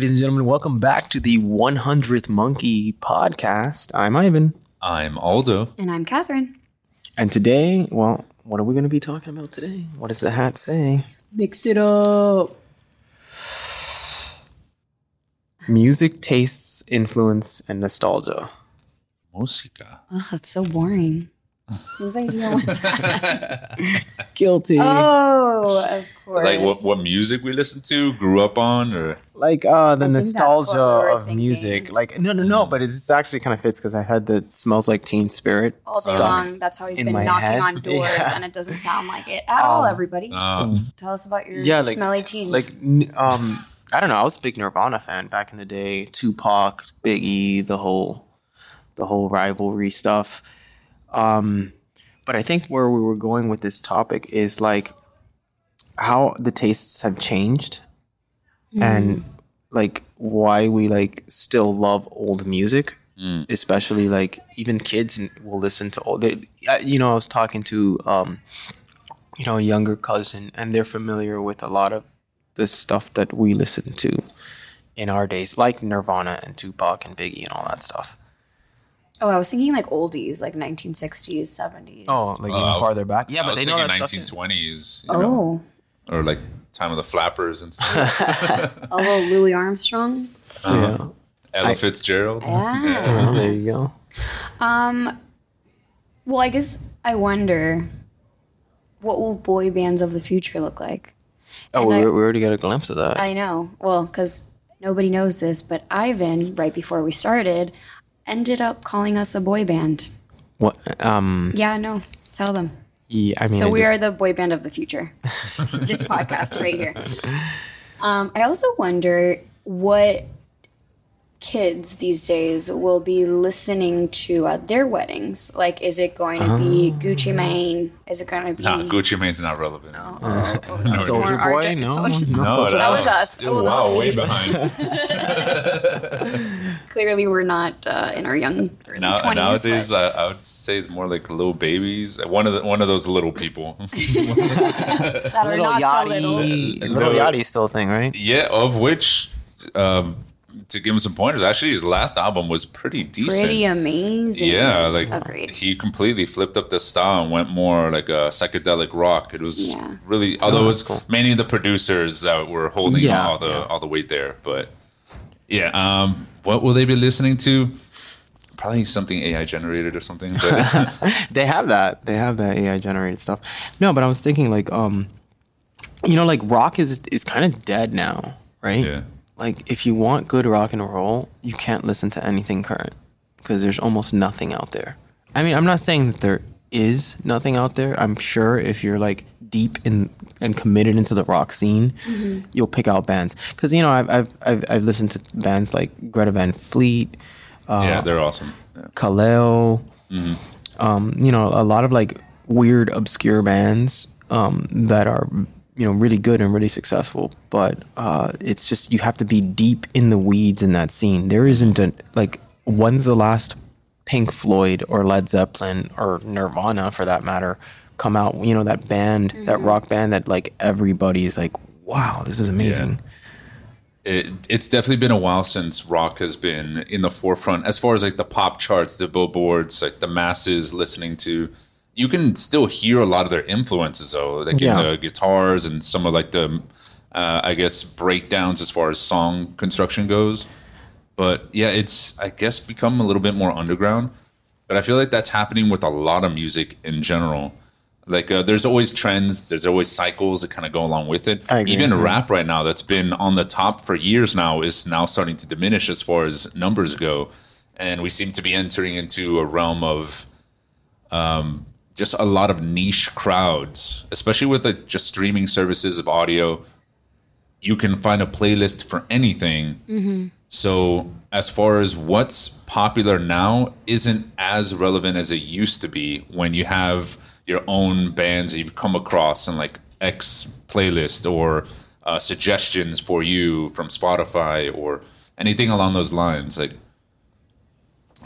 ladies and gentlemen, welcome back to the 100th Monkey podcast. I'm Ivan. I'm Aldo. And I'm Catherine. And today, well, what are we going to be talking about today? What does the hat say? Mix it up. Music tastes, influence, and nostalgia. Música. Ugh, that's so boring. Whose idea was that? Guilty. oh, of course. It's like what, what music we listened to, grew up on, or like uh the I think that's what nostalgia we of thinking. music. Like no no no, but it's actually kind of fits because I had the smells like teen spirit all day stuck. long. That's how he's been knocking head. on doors, Yeah. and it doesn't sound like it at all. Um, Everybody, uh, tell us about your Yeah, like- smelly teens. like um I don't know. I was a big Nirvana fan back in the day. Tupac, Biggie, the whole the whole rivalry stuff. Um, but I think where we were going with this topic is like how the tastes have changed and like why we like still love old music especially like even kids will listen to old they, you know i was talking to um you know a younger cousin and they're familiar with a lot of the stuff that we listen to in our days like nirvana and tupac and biggie and all that stuff oh, I was thinking like oldies, like 1960s, 70s. oh like even Uh, farther back yeah I but was they know thinking that stuff too. 1920s, you know, oh, or like time of the flappers and stuff. a little Louis Armstrong. yeah Ella Fitzgerald. Yeah. well, there you go Um, well, I guess I wonder what will boy bands of the future look like. oh we, I- we already got a glimpse of that I know. Well, because nobody knows this, but Ivan, right before we started, ended up calling us a boy band. what um Yeah, no, tell them. yeah i mean So I we just- are the boy band of the future. this podcast right here. Um, I also wonder what kids these days will be listening to at their weddings. Like, is it going to be Gucci Mane? Is it going to be Nah, Gucci Mane's not relevant. Oh, Soldier More Boy? RJ No, Soldier- no. No, That was us. Still Oh, that was wow, way behind. Clearly, we're not uh, in our young early now, 20s. nowadays, but- I, I would say it's more like little babies. One of the, one of those little people. that are Little not so little. Yachty, Little Yachty still a thing, right? yeah, of which, um, to give him some pointers, actually, his last album was pretty decent. Pretty amazing. Yeah, like Agreed. he completely flipped up the style and went more like a psychedelic rock. It was Yeah. really, although it was cool. many of the producers that were holding Yeah, all the yeah. all the weight there. But yeah, um, what will they be listening to? Probably something AI generated or something. But They have that. They have that AI generated stuff. No, but I was thinking like, um, you know, like rock is is kind of dead now, right? yeah, Like if you want good rock and roll, you can't listen to anything current because there's almost nothing out there. I mean, I'm not saying that there is nothing out there. I'm sure if you're like deep in and committed into the rock scene, you'll pick out bands. Because you know, I've, I've I've I've listened to bands like Greta Van Fleet, yeah, they're awesome. Yeah. Kaleo, um, you know, a lot of like weird, obscure bands um, that are, you know, really good and really successful. But uh, it's just you have to be deep in the weeds in that scene. There isn't a like when's the last Pink Floyd or Led Zeppelin or Nirvana for that matter come out? You know, that band, that rock band that like everybody's like, wow, this is amazing. it, it's definitely been a while since rock has been in the forefront as far as like the pop charts, the billboards, like the masses listening to. You can still hear a lot of their influences though, like Yeah. in the guitars and some of like the, uh, I guess breakdowns as far as song construction goes. But yeah, it's I guess become a little bit more underground. But I feel like that's happening with a lot of music in general. Like uh, there's always trends, there's always cycles that kind of go along with it. I agree. Even rap right now that's been on the top for years now is now starting to diminish as far as numbers go. And we seem to be entering into a realm of um, just a lot of niche crowds, especially with the just streaming services of audio. You can find a playlist for anything. So, as far as what's popular now isn't as relevant as it used to be when you have your own bands that you've come across and like X playlist or uh, suggestions for you from Spotify or anything along those lines. Like,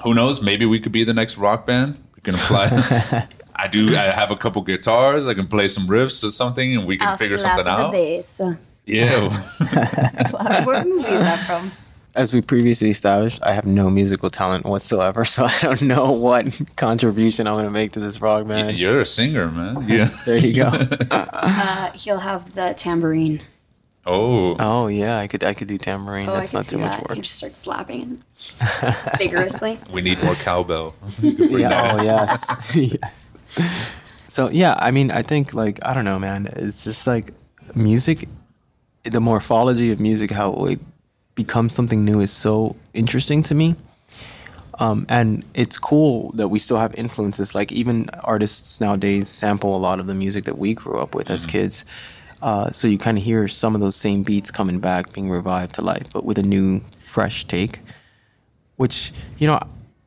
who knows? Maybe we could be the next rock band. We can apply. I do. I have a couple guitars. I can play some riffs or something, and we can I'll figure slap something the out. bass. Yeah. what movie is that from? As we previously established, I have no musical talent whatsoever, so I don't know what contribution I'm going to make to this vlog, man. You're a singer, man. Yeah. There you go. Uh, he'll have the tambourine. Oh. oh yeah, I could I could do tambourine. Oh, That's I not too much that. work. You just start slapping vigorously. We need more cowbell. Yeah, oh yes, yes. So yeah, I mean, I think like I don't know, man. It's just like music, the morphology of music, how it becomes something new is so interesting to me. Um, and it's cool that we still have influences. Like even artists nowadays sample a lot of the music that we grew up with as kids. Uh, so you kind of hear some of those same beats coming back, being revived to life, but with a new, fresh take. Which you know,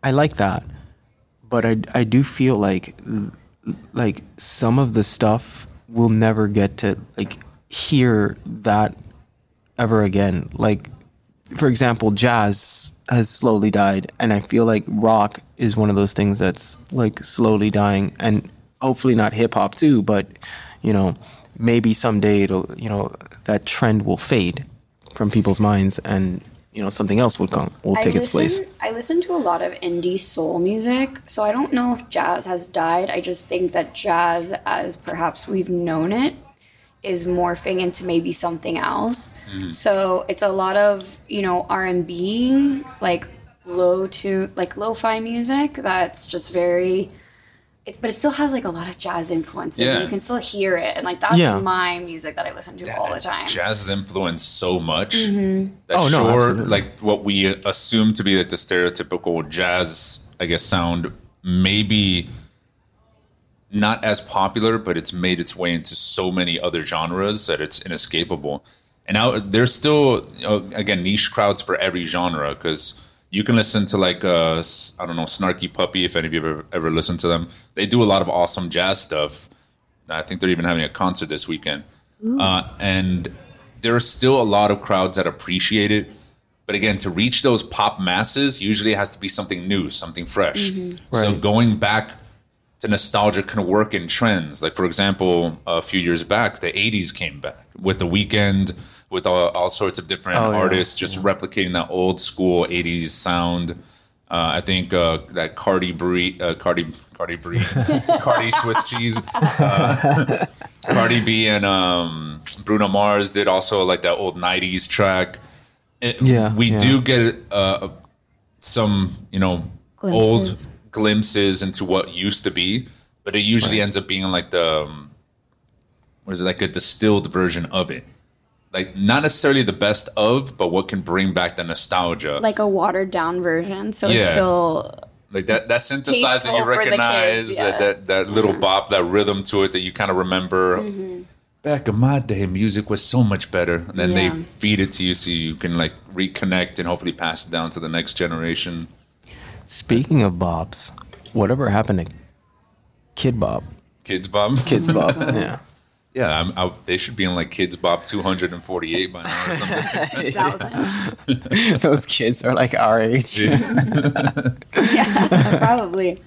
I like that but I, I do feel like like some of the stuff we'll never get to like hear that ever again. Like for example jazz has slowly died and i feel like rock is one of those things that's like slowly dying and hopefully not hip hop too but you know maybe someday it'll you know that trend will fade from people's minds and you know something else will come will take I its place I listen to a lot of indie soul music, so I don't know if jazz has died. I just think that jazz, as perhaps we've known it, is morphing into maybe something else. Mm-hmm. So it's a lot of you know R and B, like low to like lo-fi music. That's just very. It's, but it still has like a lot of jazz influences, and you can still hear it. And like that's Yeah. my music that I listen to all the time. Jazz has influenced so much. Mm-hmm. That Oh, no, sure, absolutely. like what we assume to be like the stereotypical jazz, I guess, sound, maybe not as popular, but it's made its way into so many other genres that it's inescapable. And now there's still, you know, again, niche crowds for every genre because you can listen to like, uh, s- I don't know, Snarky Puppy, if any of you ever, ever listened to them. They do a lot of awesome jazz stuff. I think they're even having a concert this Weeknd. Uh, and there are still a lot of crowds that appreciate it. But again, to reach those pop masses, usually it has to be something new, something fresh. So Right. going back to nostalgia can work in trends. Like for example, a few years back, the '80s came back with the weekend, with all, all sorts of different Oh, yeah. artists just replicating that old school '80s sound. Uh, I think uh, that Cardi B, uh, Cardi Cardi B, Cardi Swiss cheese, uh, Cardi B and um, Bruno Mars did also like that old '90s track. It- Yeah, we yeah. do get uh, some, you know, Glimpses. old glimpses into what used to be, but it usually ends up being like the um, what is it like a distilled version of it. Like not necessarily the best of, but what can bring back the nostalgia. like a watered down version, so Yeah. it's still like that that synthesizer Tasteful you for the kids, recognize yeah. that, that that little bop that rhythm to it that you kind of remember Mm-hmm. back in my day music was so much better and then Yeah. they feed it to you so you can like reconnect and hopefully pass it down to the next generation Speaking of bops, whatever happened to Kid Bob? Kidz Bop Kidz Bop. yeah. Yeah I'm, I, they should be in like Kidz Bop 248 by now or something thousand. Those kids are like our age. yeah, probably.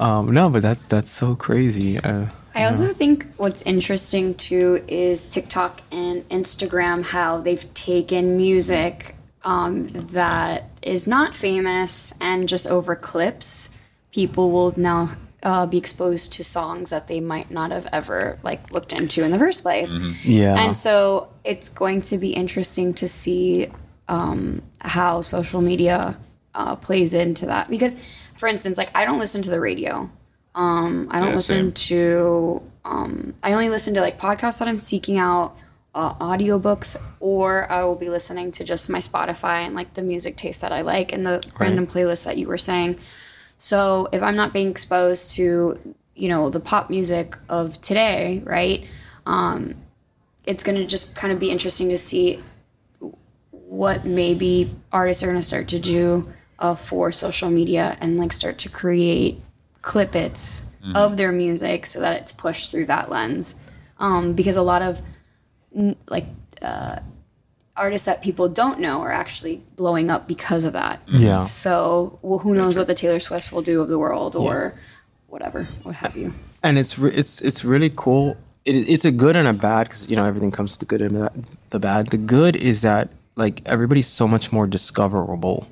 Um, no, but that's that's so crazy. Uh, I also think what's interesting too is TikTok and Instagram how they've taken music um, that is not famous and just over clips. People will now uh, be exposed to songs that they might not have ever like looked into in the first place. yeah. And so it's going to be interesting to see um, how social media uh, plays into that. Because, for instance, like I don't listen to the radio. Um, I don't Yeah, listen same. to. Um, I only listen to like podcasts that I'm seeking out, uh, audiobooks, or I will be listening to just my Spotify and like the music taste that I like and the random playlists that you were saying. So if I'm not being exposed to, you know, the pop music of today, right? Um, it's going to just kind of be interesting to see what maybe artists are going to start to do uh, for social media and like start to create clippets of their music so that it's pushed through that lens. Um, because a lot of like uh, artists that people don't know are actually blowing up because of that. Mm-hmm. yeah. So well, who knows what the Taylor Swift will do of the world or whatever, what have you. and it's re- it's it's really cool it, it's a good and a bad because you know everything comes to the good and the- the bad. The good is that like everybody's so much more discoverable,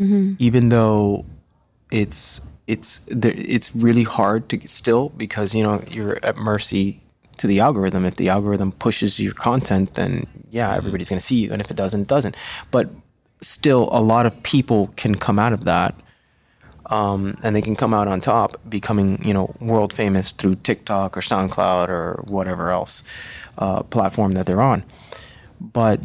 mm-hmm. even though it's it's it's really hard to still because you know you're at mercy to the algorithm. If the algorithm pushes your content, then yeah, everybody's going to see you, and if it doesn't, it doesn't. But still, a lot of people can come out of that um, and they can come out on top, becoming you know world famous through TikTok or SoundCloud or whatever else uh, platform that they're on. But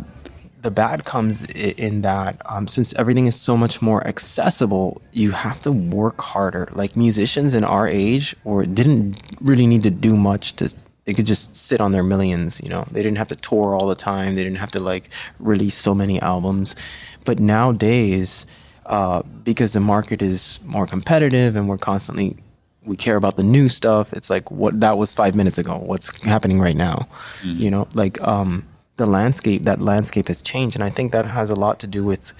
the bad comes in that um, since everything is so much more accessible, you have to work harder. Like musicians in our age, or didn't really need to do much to. They could just sit on their millions, you know. They didn't have to tour all the time. They didn't have to like release so many albums. But nowadays, uh, because the market is more competitive and we're constantly we care about the new stuff it's like what that was five minutes ago what's happening right now you know like um the landscape that landscape has changed and i think that has a lot to do with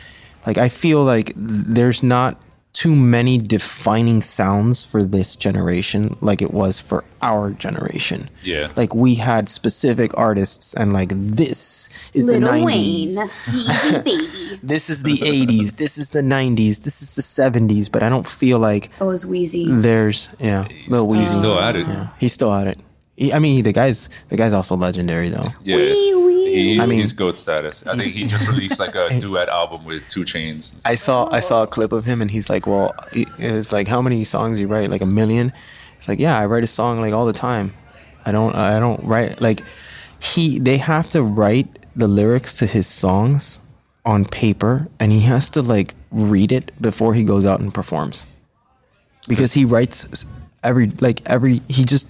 like i feel like th- there's not too many defining sounds for this generation like it was for our generation Yeah. like we had specific artists and like this is the Little 90s Wayne, Easy Baby. this is the 80s this is the 90s this is the 70s but i don't feel like Oh, it was Weezy. there's yeah Lil He's Weezy. still at it. yeah he's still at it He- i mean the guy's the guy's also legendary though Yeah. Wee, wee. He's, I mean- he's goat status. I think he just released like a duet album with 2 Chainz. i saw i saw a clip of him and he's like well it's like how many songs you write like a million it's like yeah i write a song like all the time i don't i don't write like he they have to write the lyrics to his songs on paper and he has to like read it before he goes out and performs because he writes every like every he just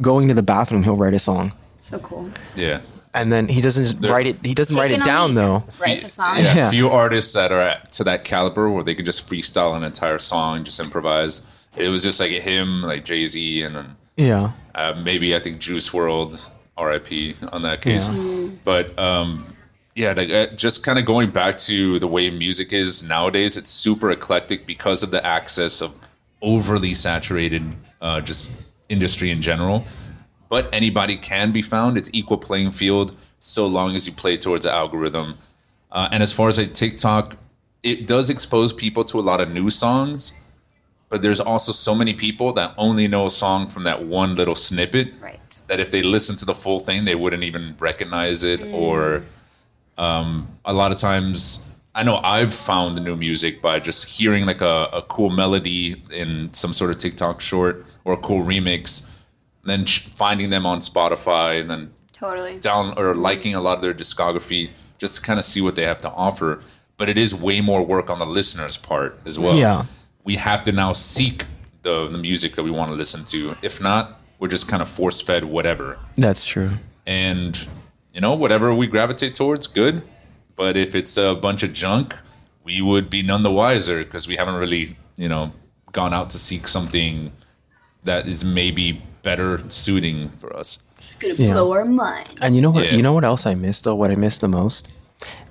going to the bathroom he'll write a song So cool. Yeah. And then he doesn't They're- write it he doesn't write it down leap. though Writes a song. Yeah, Yeah. few artists that are at, to that caliber where they can just freestyle an entire song, just improvise. It was just like him, like Jay Z, and then yeah uh, maybe I think Juice WRLD, R.I.P. on that case. Yeah. But um, yeah, like, uh, just kind of going back to the way music is nowadays, it's super eclectic because of the access of overly saturated uh, just industry in general. But anybody can be found. It's equal playing field so long as you play towards the algorithm. Uh, and as far as like TikTok, it does expose people to a lot of new songs. But there's also so many people that only know a song from that one little snippet Right. that if they listen to the full thing, they wouldn't even recognize it. Or um, a lot of times, I know I've found the new music by just hearing like a, a cool melody in some sort of TikTok short or a cool remix, then ch- finding them on Spotify and then Totally. down or liking a lot of their discography just to kind of see what they have to offer. But it is way more work on the listener's part as well. Yeah. We have to now seek the, the music that we want to listen to. If not, we're just kind of force fed whatever. that's true And, you know, whatever we gravitate towards, good. But if it's a bunch of junk, we would be none the wiser because we haven't really, you know, gone out to seek something that is maybe better suiting for us. It's gonna Yeah. blow our mind. And you know what? Yeah. You know what else I missed though? What I missed the most?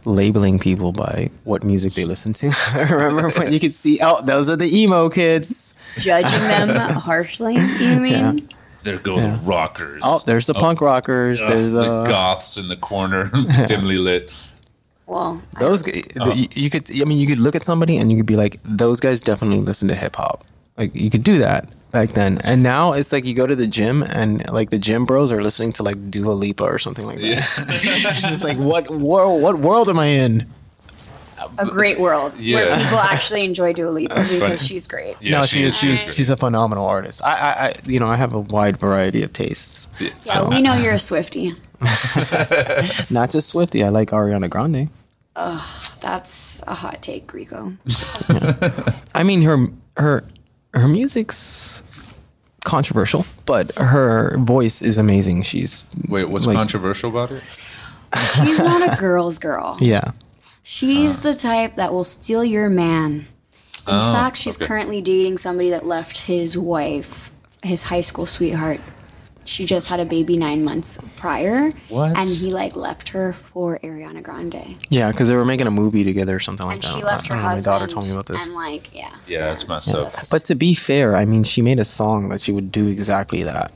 Labeling people by what music they listen to. I remember when you could see, oh, those are the emo kids. Judging them harshly, you mean? There go the rockers. Oh, there's the punk rockers. Ugh, there's the uh, goths in the corner, dimly lit. Well, those. g- Oh. the- you, you could. I mean, you could look at somebody and you could be like, those guys definitely listen to hip hop. Like you could do that back then, and now it's like you go to the gym and like the gym bros are listening to like Dua Lipa or something like that. it's just like what world? What world am I in? a great world where people actually enjoy Dua Lipa because funny. she's great. Yeah, no, she, is. She's great. she's a phenomenal artist. I, I, I, you know, I have a wide variety of tastes. Yeah. Yeah, we know you're a Swiftie. Not just Swiftie. I like Ariana Grande. That's a hot take, Rico. I mean, her her her music's controversial, but her voice is amazing. She's Wait, what's Like- controversial about it? She's not a girl's girl. yeah, She's the type that will steal your man. In Oh, fact, she's okay. currently dating somebody that left his wife, his high school sweetheart. She just had a baby nine months prior. What? And he like left her for Ariana Grande. yeah, because they were making a movie together or something like And that. she I left her don't know, My daughter told me about this. And like, yeah. Yeah, that's messed up. But to be fair, I mean, she made a song that she would do exactly that.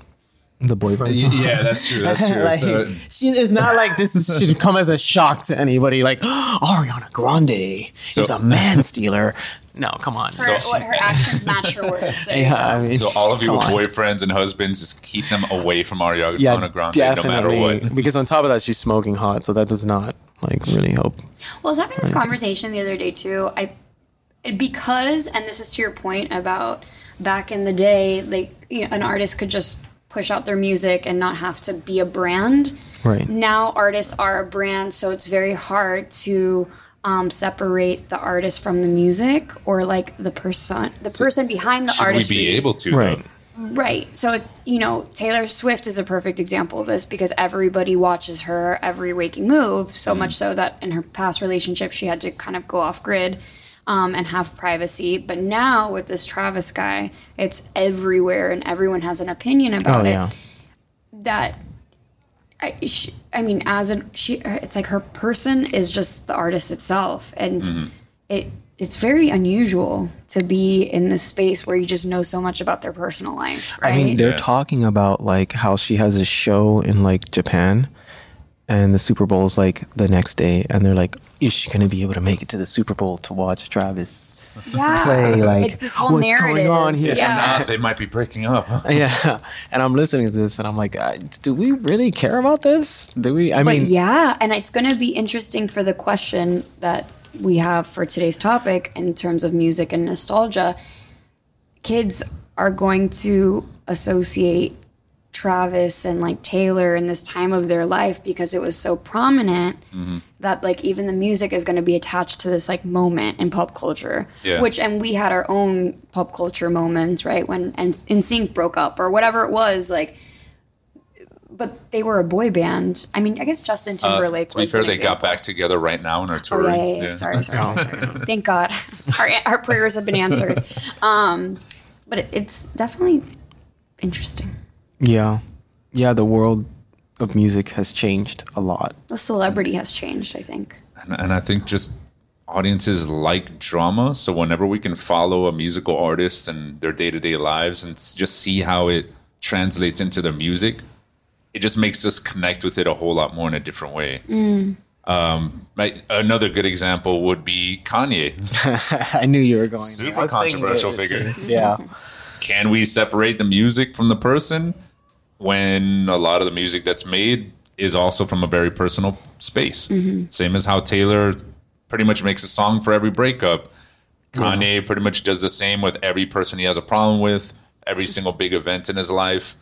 the boyfriend. Y- yeah, that's true. That's true. like, So- she, it's not like this is, should come as a shock to anybody. Like Ariana Grande is a man stealer. No, come on. Her, what her actions match her words. There yeah. I mean, So all of you come with on. boyfriends and husbands, just keep them away from Ariana yeah, Grande, definitely. no matter what. Because on top of that, she's smoking hot, so that does not like really help. Well, I was having this conversation the other day too. I because, and this is to your point about back in the day, like you know, an artist could just push out their music and not have to be a brand. Right. Now artists are a brand, so it's very hard to um, separate the artist from the music or like the person, the person behind the artist. we be able to? Right. Though? Right. So, you know, Taylor Swift is a perfect example of this because everybody watches her every waking move, so much so that in her past relationship, she had to kind of go off grid um, and have privacy. But now with this Travis guy, it's everywhere and everyone has an opinion about Oh it. yeah. That. I, she, I mean, as a she, it's like her person is just the artist itself, and mm-hmm. it it's very unusual to be in this space where you just know so much about their personal life, right? I mean, they're Yeah. talking about like how she has a show in like Japan, and the Super Bowl is like the next day, and they're like, is she gonna be able to make it to the Super Bowl to watch Travis yeah. play? Like, it's this whole what's narrative. going on here? Yeah. Not, they might be breaking up. Yeah, and I'm listening to this, and I'm like, do we really care about this? Do we? I But mean, yeah, and it's going to be interesting for the question that we have for today's topic in terms of music and nostalgia. Kids are going to associate Travis and like Taylor in this time of their life because it was so prominent that like even the music is going to be attached to this like moment in pop culture. Yeah. Which and we had our own pop culture moments, right? When and NSYNC broke up or whatever it was, like but they were a boy band. I mean, I guess Justin Uh, Timberlake to be fair, an they got back together right now and are Oh touring. yeah, yeah, yeah. Sorry, sorry, Oh. sorry, sorry, sorry. Thank God, our our prayers have been answered. Um, but it, it's definitely interesting. Yeah, yeah. The world of music has changed a lot. The celebrity has changed. I think. And, and I think just audiences like drama. So whenever we can follow a musical artist and their day to day lives and just see how it translates into their music, it just makes us connect with it a whole lot more in a different way. Um, my, another good example would be Kanye. I knew you were going. Super I was thinking controversial figure. Yeah, Can we separate the music from the person when a lot of the music that's made is also from a very personal space? Mm-hmm. Same as how Taylor pretty much makes a song for every breakup. Kanye pretty much does the same with every person he has a problem with, every single big event in his life.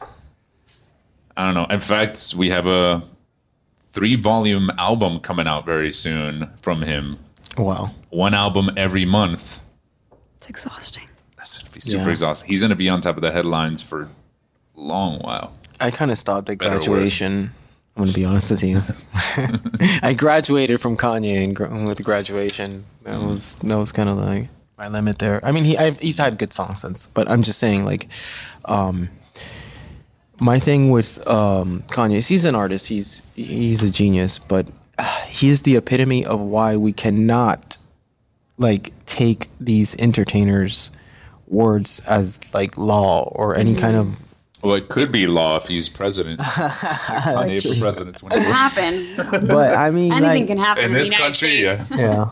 I don't know. In fact, we have a three volume album coming out very soon from him. wow. One album every month. It's exhausting. That's gonna be super Yeah. exhausting. He's gonna be on top of the headlines for a long while. I kind of stopped at Better or worse? graduation. I'm gonna be honest with you. I graduated from Kanye and with graduation. That was that was kind of like my limit there. I mean, he i he's had good songs since, but I'm just saying like, um, my thing with um, Kanye is he's an artist. He's he's a genius, but uh, he's the epitome of why we cannot like take these entertainers words as like law or any kind of Well, it could be law if he's president. Kanye for president. It happen. but I mean Anything like, can happen in, In this the United country, yeah. Yeah.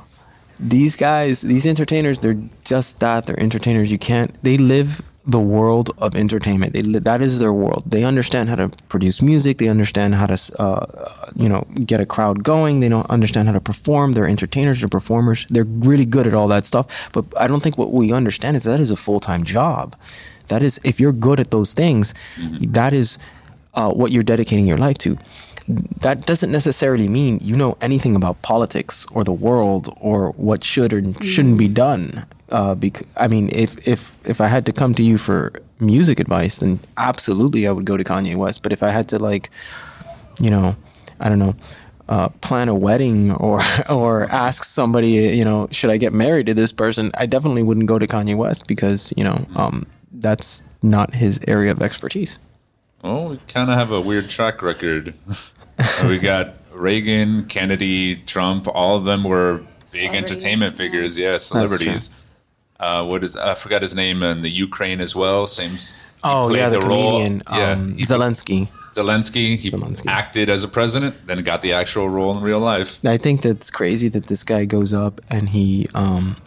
These guys these entertainers they're just that. They're entertainers. You can't they live the world of entertainment. They li- that is their world. They understand how to produce music. They understand how to uh, you know get a crowd going. They don't understand how to perform. They're entertainers. They're performers. They're really good at all that stuff. But i don't think what we understand is that is a full-time job that is if you're good at those things that is uh, what you're dedicating your life to that doesn't necessarily mean you know anything about politics or the world or what should or shouldn't be done. Uh, bec- I mean, if if if I had to come to you for music advice, then absolutely I would go to Kanye West. But if I had to like, you know, I don't know, uh, plan a wedding or or ask somebody, you know, should I get married to this person? I definitely wouldn't go to Kanye West because you know um, that's not his area of expertise. Well, we kind of have a weird track record. we got Reagan, Kennedy, Trump. All of them were big entertainment yeah. figures. Yeah, celebrities. Uh, what is I forgot his name in the Ukraine as well. Same. Oh yeah, the, the role. comedian Yeah, um, he- Zelensky. Zelensky. He Zelensky. acted as a president, then got the actual role in real life. I think that's crazy that this guy goes up and he um s-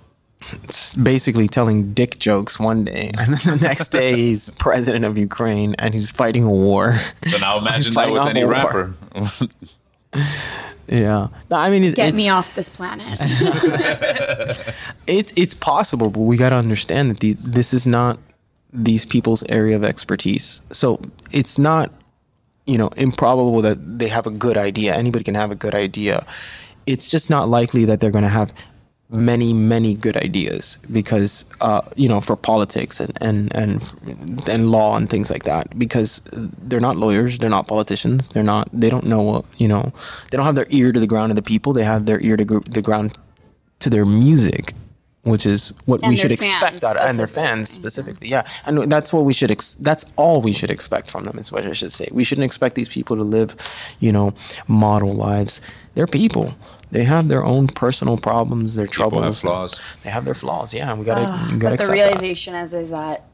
basically telling dick jokes one day and then the next day he's president of Ukraine and he's fighting a war. So now imagine that fighting with off any rapper. Yeah. No, I mean it's Get it's, me off this planet. it, it's possible, but we got to understand that the, this is not these people's area of expertise. So it's not, you know, improbable that they have a good idea. Anybody can have a good idea. It's just not likely that they're going to have many, many good ideas because, uh, you know, for politics and, and, and, and law and things like that, because they're not lawyers, they're not politicians, they're not, they don't know, what, you know, they don't have their ear to the ground of the people, they have their ear to gr- the ground to their music, which is what And we should expect out of, and their fans specifically. Yeah, and that's what we should. Ex- that's all we should expect from them. Is what I should say. We shouldn't expect these people to live, you know, model lives. They're people. They have their own personal problems, their People troubles. have flaws. They have their flaws. Yeah, and we gotta, we gotta but the realization is is that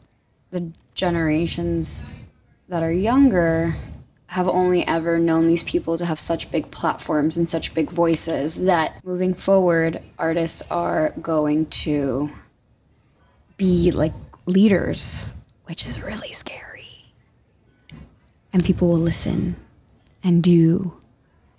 the generations that are younger have only ever known these people to have such big platforms and such big voices that moving forward artists are going to be like leaders which is really scary and people will listen and do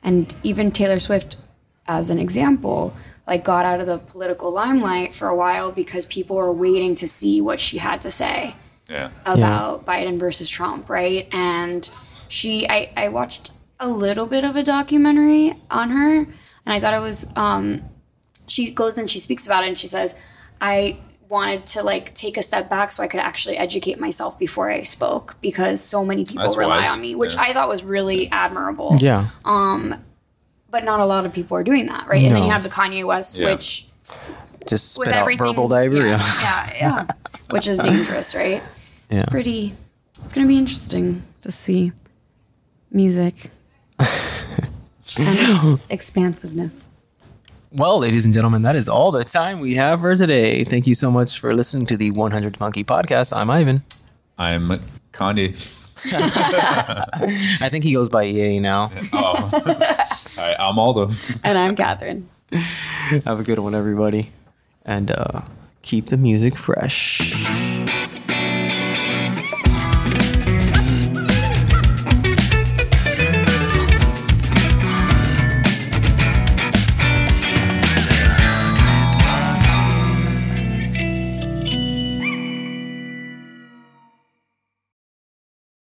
and even Taylor Swift as an example like got out of the political limelight for a while because people were waiting to see what she had to say Yeah. about Biden versus Trump, right? And she, I, I watched a little bit of a documentary on her, and I thought it was. Um, she goes and she speaks about it, and she says, "I wanted to like take a step back so I could actually educate myself before I spoke because so many people That's rely wise, on me, which yeah. I thought was really admirable. Yeah, But not a lot of people are doing that, right? And then you have the Kanye West, Yeah. which just with spit out everything, verbal diarrhea. Yeah, yeah, yeah, which is dangerous, right? Yeah. It's pretty it's gonna be interesting to see music and its expansiveness Well, ladies and gentlemen, that is all the time we have for today. Thank you so much for listening to the 100 Monkey Podcast. I'm Ivan. I'm Kanye. I think he goes by Ye now. Oh. All right, I'm Aldo. and i'm catherine Have a good one, everybody. And uh, keep the music fresh.